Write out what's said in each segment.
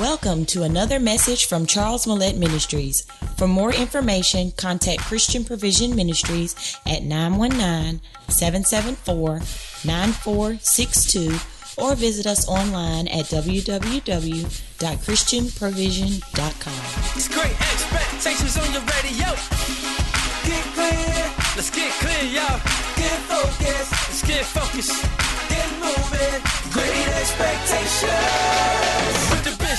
Welcome to another message from Charles Mellette Ministries. For more information, contact Christian Provision Ministries at 919 774 9462 or visit us online at www.christianprovision.com. It's great expectations on your radio. Get clear. Let's get clear, y'all. Get focused. Let's get focused. Get moving. Great expectations.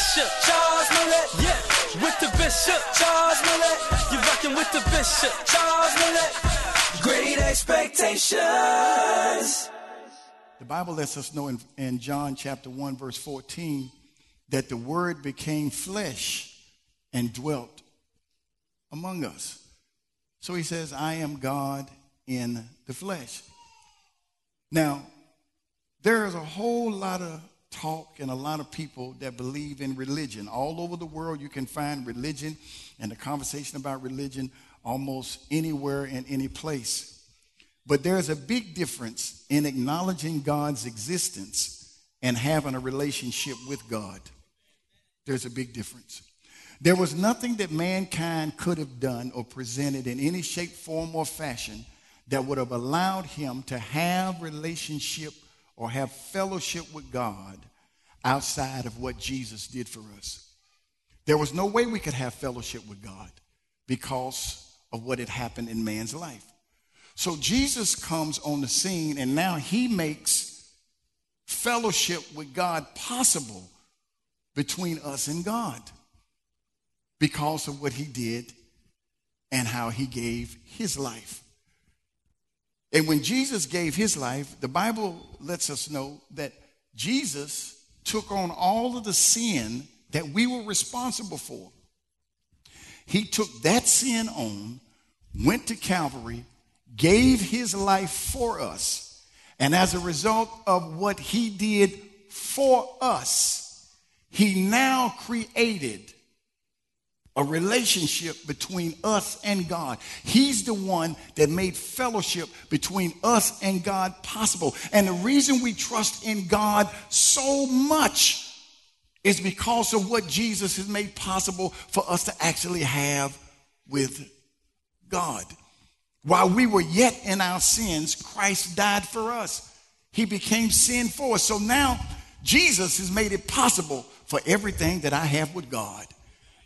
Bishop, Charles Mellette. Yeah. With the bishop, Charles Mellette. You're rocking with the bishop, Charles Mellette. Great expectations. The Bible lets us know in, in John chapter 1, verse 14, that the Word became flesh and dwelt among us. So he says, I am God in the flesh. Now, there is a whole lot of talk and a lot of people that believe in religion. All over the world, you can find religion and the conversation about religion almost anywhere in any place. But there's a big difference in acknowledging God's existence and having a relationship with God. There's a big difference. There was nothing that mankind could have done or presented in any shape, form, or fashion that would have allowed him to have relationship or have fellowship with God outside of what Jesus did for us. There was no way we could have fellowship with God because of what had happened in man's life. So Jesus comes on the scene and now he makes fellowship with God possible between us and God because of what he did and how he gave his life. And when Jesus gave his life, the Bible lets us know that Jesus took on all of the sin that we were responsible for. He took that sin on, went to Calvary, gave his life for us. And as a result of what he did for us, he now created a relationship between us and God. He's the one that made fellowship between us and God possible. And the reason we trust in God so much is because of what Jesus has made possible for us to actually have with God. While we were yet in our sins, Christ died for us. He became sin for us. So now Jesus has made it possible for everything that I have with God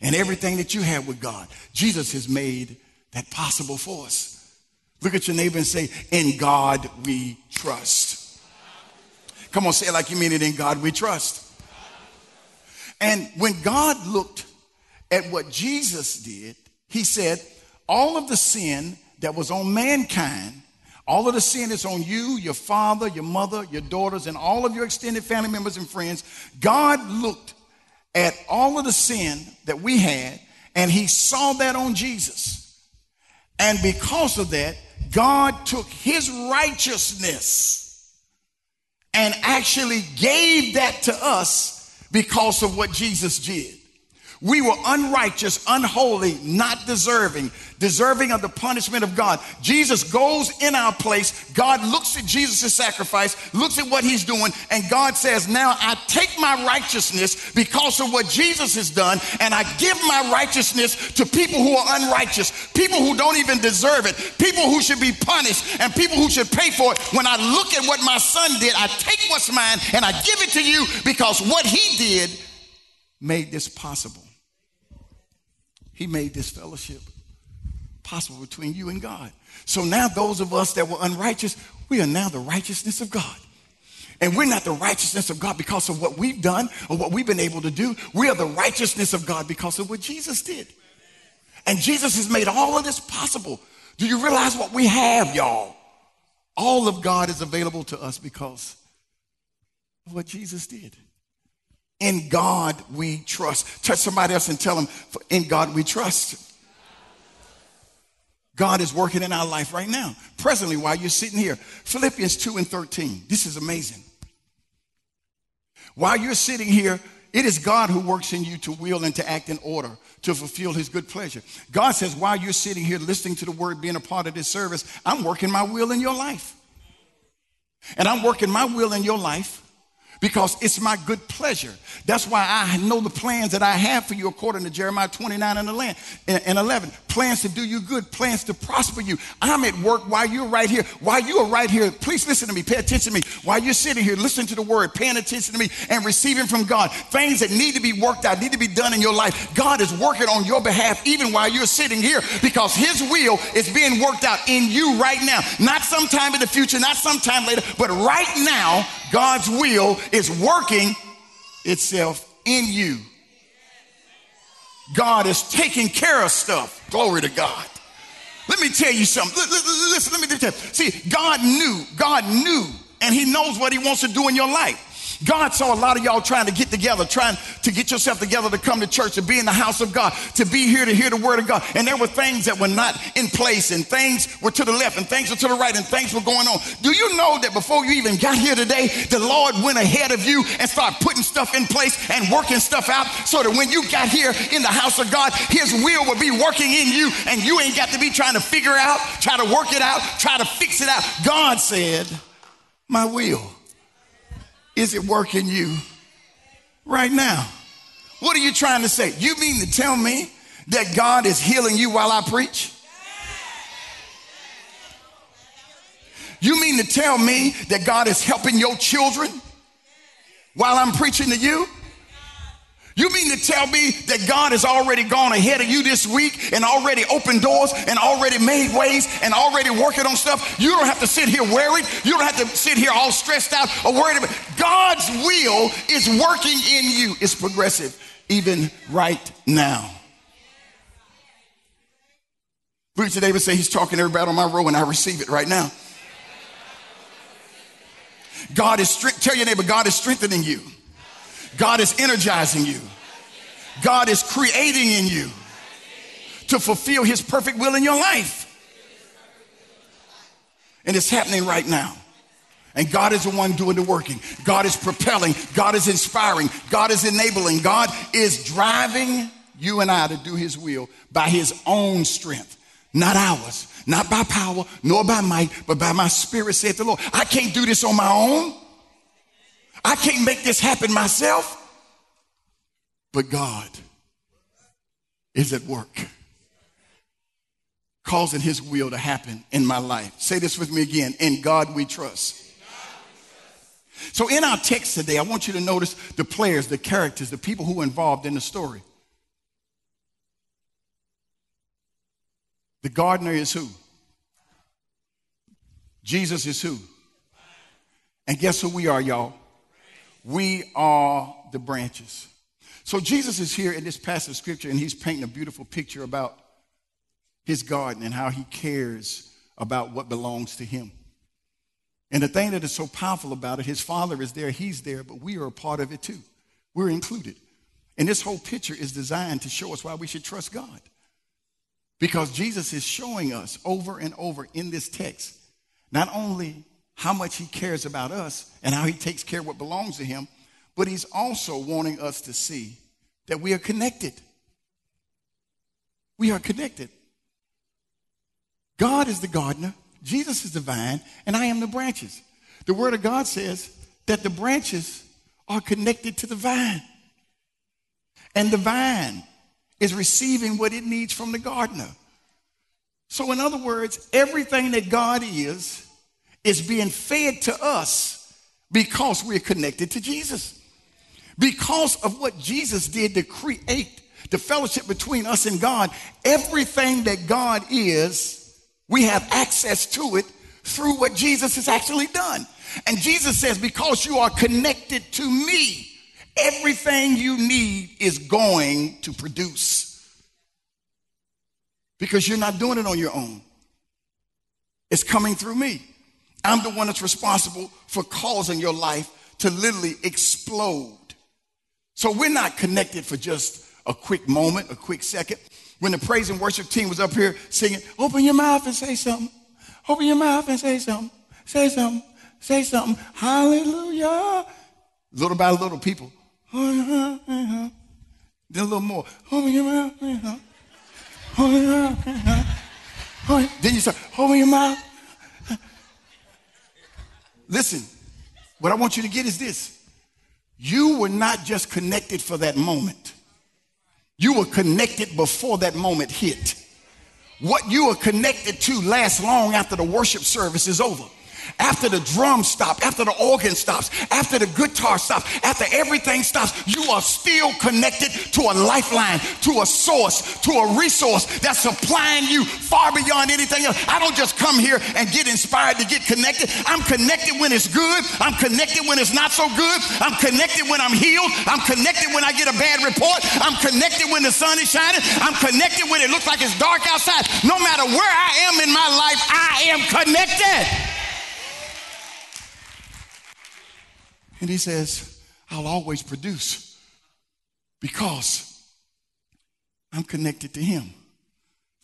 and everything that you have with God. Jesus has made that possible for us. Look at your neighbor and say, In God we trust. Come on, say it like you mean it. In God we trust. And when God looked at what Jesus did, he said, All of the sin that was on mankind, all of the sin is on you, your father, your mother, your daughters, and all of your extended family members and friends. God looked at all of the sin that we had, and he saw that on Jesus. And because of that, God took his righteousness and actually gave that to us because of what Jesus did. We were unrighteous, unholy, not deserving, deserving of the punishment of God. Jesus goes in our place. God looks at Jesus' sacrifice, looks at what he's doing, and God says, Now I take my righteousness because of what Jesus has done, and I give my righteousness to people who are unrighteous, people who don't even deserve it, people who should be punished, and people who should pay for it. When I look at what my son did, I take what's mine and I give it to you because what he did made this possible. He made this fellowship possible between you and God. So now, those of us that were unrighteous, we are now the righteousness of God. And we're not the righteousness of God because of what we've done or what we've been able to do. We are the righteousness of God because of what Jesus did. And Jesus has made all of this possible. Do you realize what we have, y'all? All of God is available to us because of what Jesus did. In God we trust. Touch somebody else and tell them, in God we trust. God is working in our life right now, presently, while you're sitting here. Philippians 2 and 13. This is amazing. While you're sitting here, it is God who works in you to will and to act in order to fulfill his good pleasure. God says, while you're sitting here listening to the word, being a part of this service, I'm working my will in your life. And I'm working my will in your life because it's my good pleasure. That's why I know the plans that I have for you according to Jeremiah 29 and 11. Plans to do you good, plans to prosper you. I'm at work while you're right here. While you are right here, please listen to me, pay attention to me. While you're sitting here, listen to the word, paying attention to me and receiving from God. Things that need to be worked out, need to be done in your life. God is working on your behalf even while you're sitting here because his will is being worked out in you right now. Not sometime in the future, not sometime later, but right now, God's will is working itself in you. God is taking care of stuff. Glory to God. Let me tell you something. Listen, let me tell you. See, God knew, God knew, and He knows what He wants to do in your life. God saw a lot of y'all trying to get together, trying to get yourself together to come to church, to be in the house of God, to be here to hear the word of God. And there were things that were not in place, and things were to the left, and things were to the right, and things were going on. Do you know that before you even got here today, the Lord went ahead of you and started putting stuff in place and working stuff out so that when you got here in the house of God, His will will be working in you, and you ain't got to be trying to figure out, try to work it out, try to fix it out. God said, My will is it working you right now? What are you trying to say? You mean to tell me that God is healing you while I preach? You mean to tell me that God is helping your children while I'm preaching to you? You mean to tell me that God has already gone ahead of you this week and already opened doors and already made ways and already working on stuff? You don't have to sit here worried. You don't have to sit here all stressed out or worried about. God's will is working in you. It's progressive even right now. Preacher David say he's talking to everybody on my row and I receive it right now. God is strength. tell your neighbor, God is strengthening you. God is energizing you. God is creating in you to fulfill his perfect will in your life. And it's happening right now. And God is the one doing the working. God is propelling. God is inspiring. God is enabling. God is driving you and I to do his will by his own strength, not ours, not by power, nor by might, but by my spirit, saith the Lord. I can't do this on my own. I can't make this happen myself. But God is at work, causing his will to happen in my life. Say this with me again. In God we trust. So, in our text today, I want you to notice the players, the characters, the people who are involved in the story. The gardener is who? Jesus is who? And guess who we are, y'all? We are the branches. So Jesus is here in this passage of scripture and he's painting a beautiful picture about his garden and how he cares about what belongs to him. And the thing that is so powerful about it, his father is there, he's there, but we are a part of it too. We're included. And this whole picture is designed to show us why we should trust God. Because Jesus is showing us over and over in this text not only how much he cares about us and how he takes care of what belongs to him, but he's also wanting us to see that we are connected. We are connected. God is the gardener, Jesus is the vine, and I am the branches. The word of God says that the branches are connected to the vine. And the vine is receiving what it needs from the gardener. So, in other words, everything that God is, is being fed to us because we're connected to Jesus. Because of what Jesus did to create the fellowship between us and God, everything that God is, we have access to it through what Jesus has actually done. And Jesus says, because you are connected to me, everything you need is going to produce. Because you're not doing it on your own, it's coming through me. I'm the one that's responsible for causing your life to literally explode. So we're not connected for just a quick moment, a quick second. When the praise and worship team was up here singing, open your mouth and say something. Open your mouth and say something. Say something. Say something. Hallelujah. Little by little, people. Oh, then a little more. Open your mouth. Your mouth. Oh, oh, then you start, open your mouth. Listen, what I want you to get is this You were not just connected for that moment. You were connected before that moment hit. What you are connected to lasts long after the worship service is over after the drum stop, after the organ stops, after the guitar stops, after everything stops, you are still connected to a lifeline, to a source, to a resource that's supplying you far beyond anything else. I don't just come here and get inspired to get connected. I'm connected when it's good. I'm connected when it's not so good. I'm connected when I'm healed. I'm connected when I get a bad report. I'm connected when the sun is shining. I'm connected when it looks like it's dark outside. No matter where I am in my life, I am connected. And he says, I'll always produce because I'm connected to him.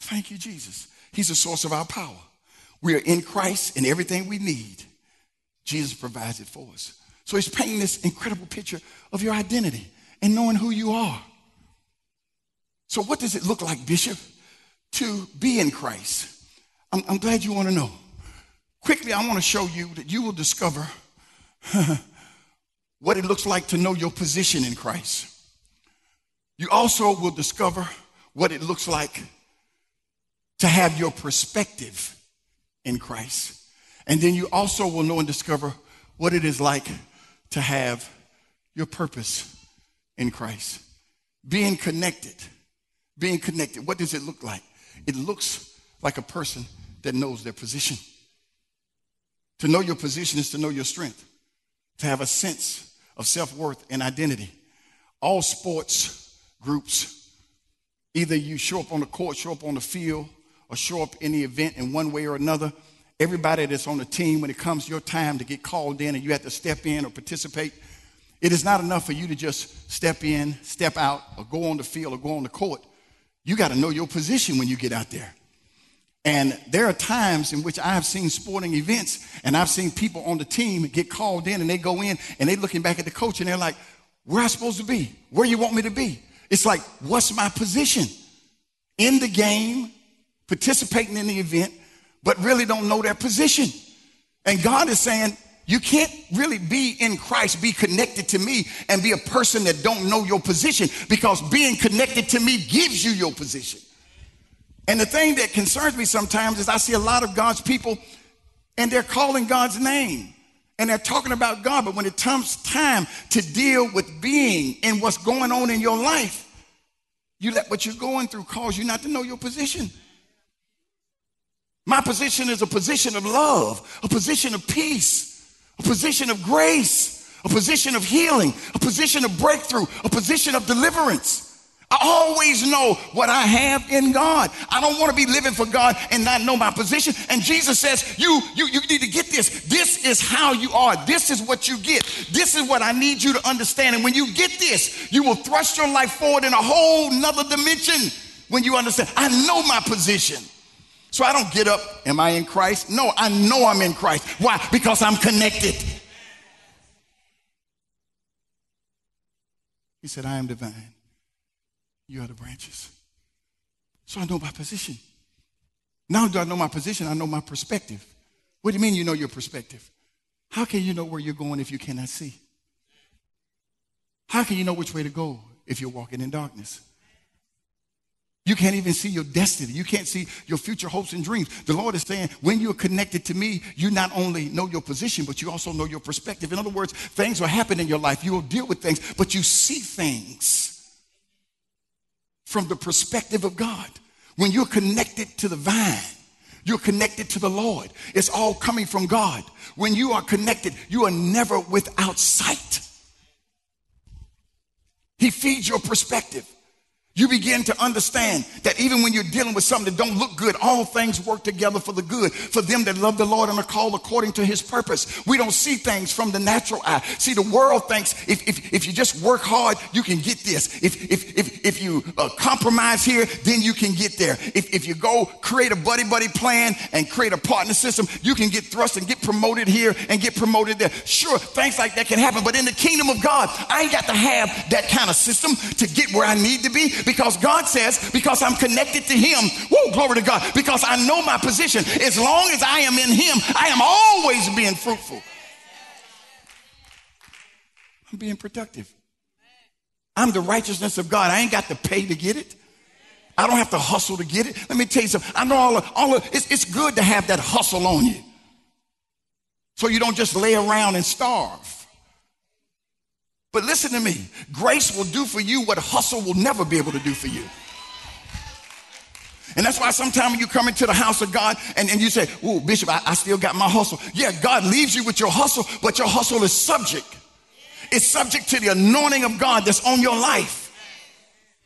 Thank you, Jesus. He's the source of our power. We are in Christ and everything we need, Jesus provides it for us. So he's painting this incredible picture of your identity and knowing who you are. So, what does it look like, Bishop, to be in Christ? I'm, I'm glad you want to know. Quickly, I want to show you that you will discover what it looks like to know your position in Christ. You also will discover what it looks like to have your perspective in Christ. And then you also will know and discover what it is like to have your purpose in Christ. Being connected. Being connected. What does it look like? It looks like a person that knows their position. To know your position is to know your strength, to have a sense of self worth and identity. All sports groups, either you show up on the court, show up on the field, or show up in the event in one way or another. Everybody that's on the team, when it comes your time to get called in and you have to step in or participate, it is not enough for you to just step in, step out, or go on the field or go on the court. You got to know your position when you get out there. And there are times in which I have seen sporting events and I've seen people on the team get called in and they go in and they're looking back at the coach and they're like, where I supposed to be? Where you want me to be? It's like, what's my position? In the game, participating in the event, but really don't know their position. And God is saying, you can't really be in Christ, be connected to me, and be a person that don't know your position because being connected to me gives you your position. And the thing that concerns me sometimes is I see a lot of God's people and they're calling God's name and they're talking about God, but when it comes time to deal with being and what's going on in your life, you let what you're going through cause you not to know your position. My position is a position of love, a position of peace, a position of grace, a position of healing, a position of breakthrough, a position of deliverance. I always know what I have in God. I don't want to be living for God and not know my position. And Jesus says, you, you, you need to get this. This is how you are. This is what you get. This is what I need you to understand. And when you get this, you will thrust your life forward in a whole nother dimension when you understand. I know my position. So I don't get up, am I in Christ? No, I know I'm in Christ. Why? Because I'm connected. He said, I am divine. You are the branches. So I know my position. Now do I know my position? I know my perspective. What do you mean you know your perspective? How can you know where you're going if you cannot see? How can you know which way to go if you're walking in darkness? You can't even see your destiny. You can't see your future hopes and dreams. The Lord is saying, when you're connected to me, you not only know your position, but you also know your perspective. In other words, things will happen in your life. You will deal with things, but you see things from the perspective of God. When you're connected to the vine, you're connected to the Lord. It's all coming from God. When you are connected, you are never without sight. He feeds your perspective. You begin to understand that even when you're dealing with something that don't look good, all things work together for the good for them that love the Lord and are called according to his purpose. We don't see things from the natural eye. See, the world thinks if, if, if you just work hard, you can get this. If, if, if, if you uh, compromise here, then you can get there. If, if you go create a buddy buddy plan and create a partner system, you can get thrust and get promoted here and get promoted there. Sure, things like that can happen, but in the kingdom of God, I ain't got to have that kind of system to get where I need to be because God says, because I'm connected to Him, whoa, glory to God, because I know my position. As long as I am in Him, I am always being fruitful. I'm being productive. I'm the righteousness of God. I ain't got to pay to get it. I don't have to hustle to get it. Let me tell you something. I know all of, all of it's, it's good to have that hustle on you. So you don't just lay around and starve. But listen to me. Grace will do for you what hustle will never be able to do for you. And that's why sometimes you come into the house of God and, and you say, Oh, Bishop, I, I still got my hustle. Yeah, God leaves you with your hustle, but your hustle is subject. It's subject to the anointing of God that's on your life.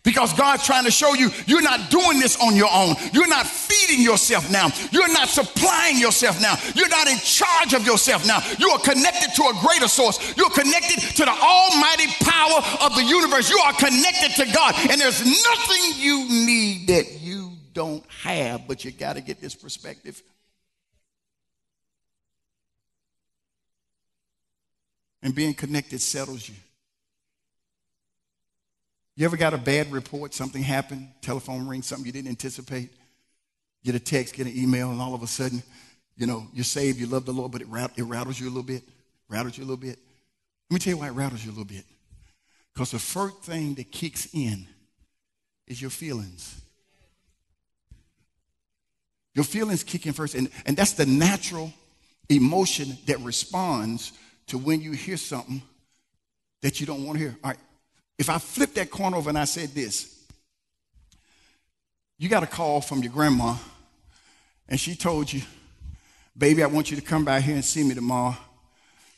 Because God's trying to show you you're not doing this on your own. You're not feeding yourself now. You're not supplying yourself now. You're not in charge of yourself now. You are connected to a greater source. You're connected to the almighty power of the universe. You are connected to God. And there's nothing you need that you don't have, but you got to get this perspective. And being connected settles you. You ever got a bad report, something happened, telephone ring, something you didn't anticipate? Get a text, get an email, and all of a sudden, you know, you're saved, you love the Lord, but it, it rattles you a little bit, rattles you a little bit. Let me tell you why it rattles you a little bit. Because the first thing that kicks in is your feelings. Your feelings kick in first, and, and that's the natural emotion that responds to when you hear something that you don't want to hear. All right, if I flip that coin over and I said this, you got a call from your grandma, and she told you, baby, I want you to come by here and see me tomorrow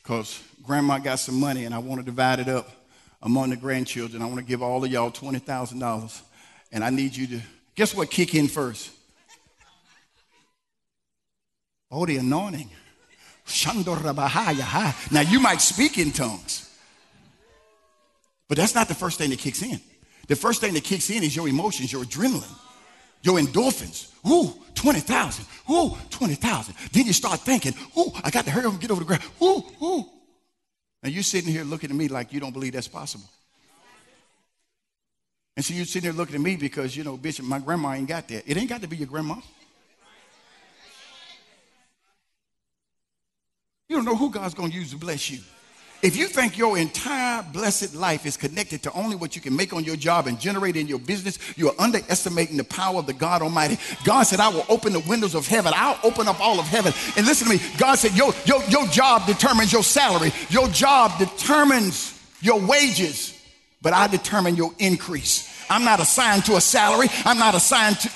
because grandma got some money and I want to divide it up among the grandchildren. I want to give all of y'all $20,000, and I need you to, guess what, kick in first? Oh, the anointing. Now you might speak in tongues, but that's not the first thing that kicks in. The first thing that kicks in is your emotions, your adrenaline, your endorphins. Ooh, 20,000. Ooh, 20,000. Then you start thinking, ooh, I got to hurry up and get over the ground. Ooh, ooh. And you're sitting here looking at me like you don't believe that's possible. And so you're sitting there looking at me because, you know, Bishop, my grandma ain't got that. It ain't got to be your grandma. You don't know who God's going to use to bless you. If you think your entire blessed life is connected to only what you can make on your job and generate in your business, you are underestimating the power of the God Almighty. God said, I will open the windows of heaven. I'll open up all of heaven. And listen to me. God said, your, your, your job determines your salary. Your job determines your wages, but I determine your increase. I'm not assigned to a salary. I'm not assigned to,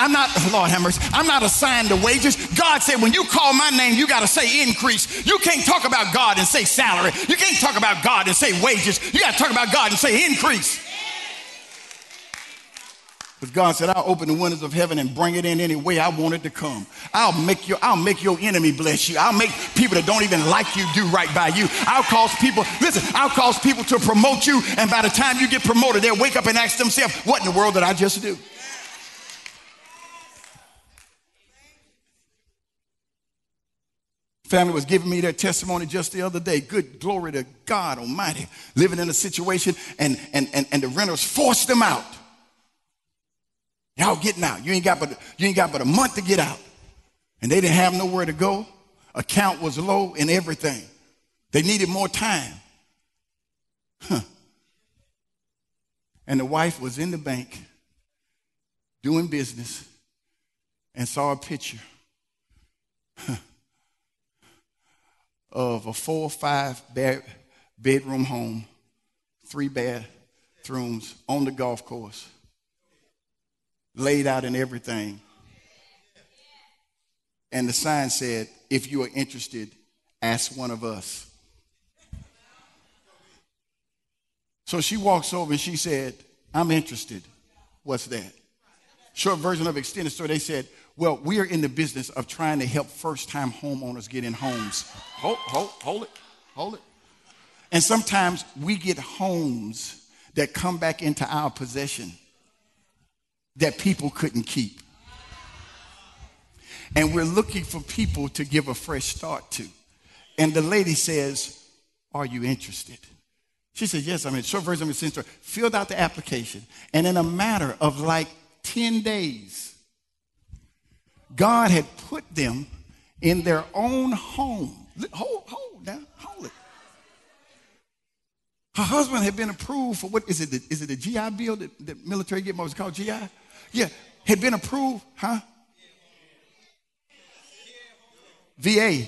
I'm not, Lord have mercy, I'm not assigned to wages. God said, when you call my name, you got to say increase. You can't talk about God and say salary. You can't talk about God and say wages. You got to talk about God and say increase. Because God said, I'll open the windows of heaven and bring it in any way I want it to come. I'll make your, I'll make your enemy bless you. I'll make people that don't even like you do right by you. I'll cause people, listen, I'll cause people to promote you. And by the time you get promoted, they'll wake up and ask themselves, what in the world did I just do? Family was giving me their testimony just the other day. Good glory to God Almighty. Living in a situation and, and, and, and the renters forced them out. Y'all getting out. You ain't got but you ain't got but a month to get out. And they didn't have nowhere to go. Account was low and everything. They needed more time. Huh. And the wife was in the bank doing business and saw a picture. Huh of a four or five bed, bedroom home, three bathrooms on the golf course, laid out and everything. And the sign said, if you are interested, ask one of us. So she walks over and she said, I'm interested. What's that? Short version of extended story, they said, well, we are in the business of trying to help first time homeowners get in homes. Hold, hold, hold it, hold it. And sometimes we get homes that come back into our possession that people couldn't keep. And we're looking for people to give a fresh start to. And the lady says, Are you interested? She said, Yes, I'm in. Short version of the story. Filled out the application. And in a matter of like 10 days, God had put them in their own home. Hold, hold now, hold it. Her husband had been approved for what is it? The, is it the GI Bill that the military get? It called GI? Yeah, had been approved, huh? VA,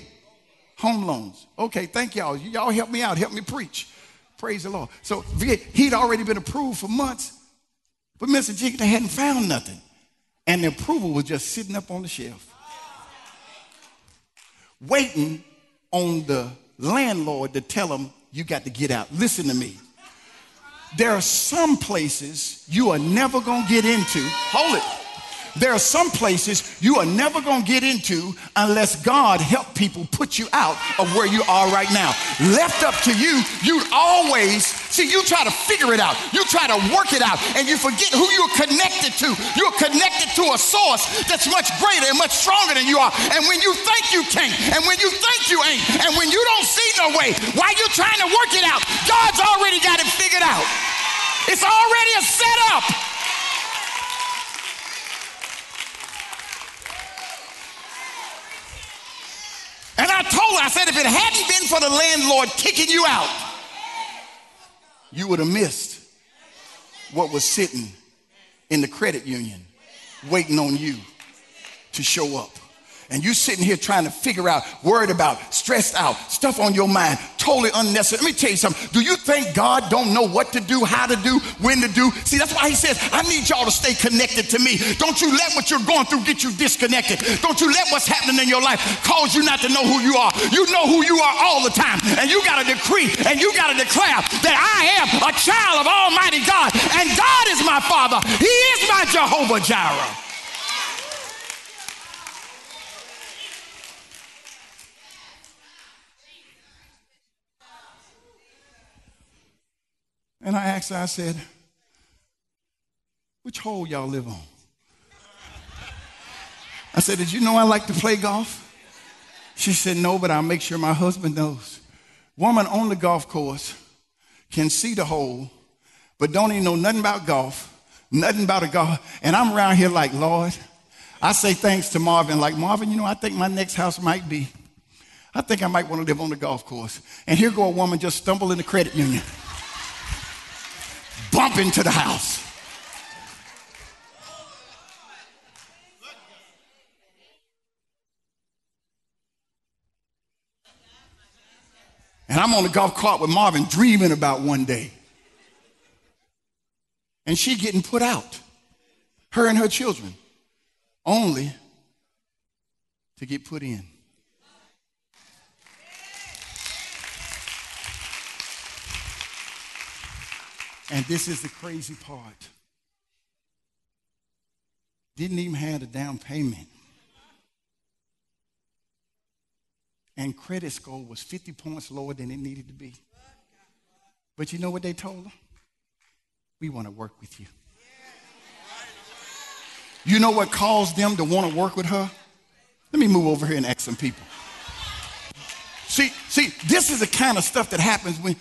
home loans. Okay, thank y'all. Y'all help me out. Help me preach. Praise the Lord. So VA, he'd already been approved for months, but Mr. Jenkins hadn't found nothing. And the approval was just sitting up on the shelf, waiting on the landlord to tell him, you got to get out. Listen to me. There are some places you are never going to get into. Hold it there are some places you are never going to get into unless God help people put you out of where you are right now. Left up to you, you'd always see you try to figure it out. You try to work it out and you forget who you're connected to. You're connected to a source that's much greater and much stronger than you are. And when you think you can't, and when you think you ain't, and when you don't see no way, why you trying to work it out? God's already got it figured out. It's already a setup. And I told her, I said, if it hadn't been for the landlord kicking you out, you would have missed what was sitting in the credit union waiting on you to show up. And you sitting here trying to figure out, worried about, stressed out, stuff on your mind, totally unnecessary. Let me tell you something. Do you think God don't know what to do, how to do, when to do? See, that's why he says, I need y'all to stay connected to me. Don't you let what you're going through get you disconnected. Don't you let what's happening in your life cause you not to know who you are. You know who you are all the time. And you got to decree and you got to declare that I am a child of Almighty God. And God is my Father. He is my Jehovah Jireh. And I asked her, I said, which hole y'all live on? I said, did you know I like to play golf? She said, no, but I'll make sure my husband knows. Woman on the golf course can see the hole, but don't even know nothing about golf, nothing about a golf. And I'm around here like, Lord, I say thanks to Marvin, like, Marvin, you know, I think my next house might be. I think I might want to live on the golf course. And here go a woman just stumble in the credit union bump into the house. And I'm on the golf cart with Marvin dreaming about one day. And she getting put out, her and her children, only to get put in. And this is the crazy part. Didn't even have a down payment. And credit score was 50 points lower than it needed to be. But you know what they told her? We want to work with you. You know what caused them to want to work with her? Let me move over here and ask some people. See, see, this is the kind of stuff that happens when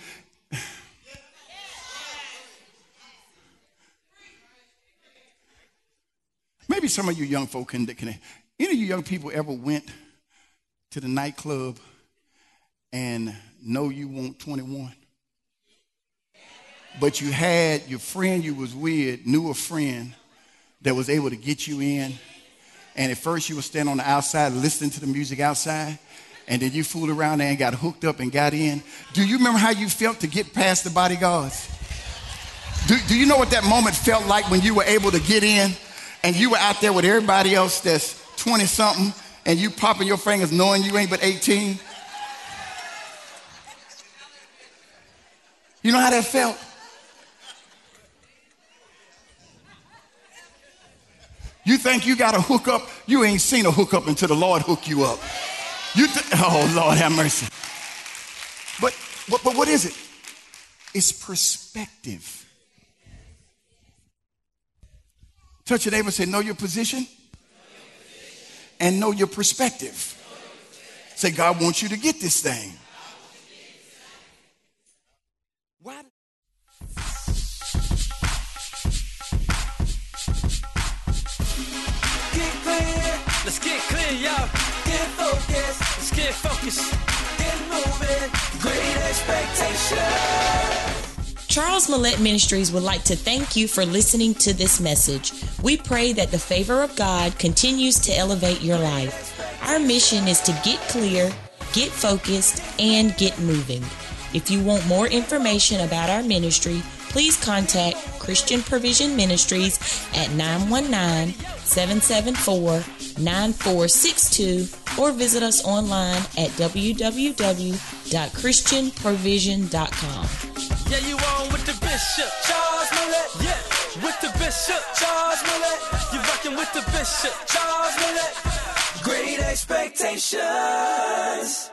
some of you young folk can, can any of you young people ever went to the nightclub and know you want 21? But you had your friend you was with, knew a friend that was able to get you in. And at first you would stand on the outside listening to the music outside. And then you fooled around there and got hooked up and got in. Do you remember how you felt to get past the bodyguards? Do, do you know what that moment felt like when you were able to get in? And you were out there with everybody else that's 20 something and you popping your fingers knowing you ain't but 18? You know how that felt? You think you got a hookup? You ain't seen a hookup until the Lord hook you up. You th- oh Lord have mercy. But, but but what is it? It's perspective. Touch your neighbor and say, Know your position and know your perspective. Say, God wants you to get this thing. Why? Get clear. Let's get clear, y'all. Get focused. Let's get focused. Get moving. Great expectations. Charles Mellette Ministries would like to thank you for listening to this message. We pray that the favor of God continues to elevate your life. Our mission is to get clear, get focused, and get moving. If you want more information about our ministry, please contact Christian Provision Ministries at 919 774 9462 or visit us online at www.christianprovision.com. Yeah, you on with the bishop, Charles Mellette. Yeah, with the bishop, Charles Mellette. You rocking with the bishop, Charles Mellette. Great expectations.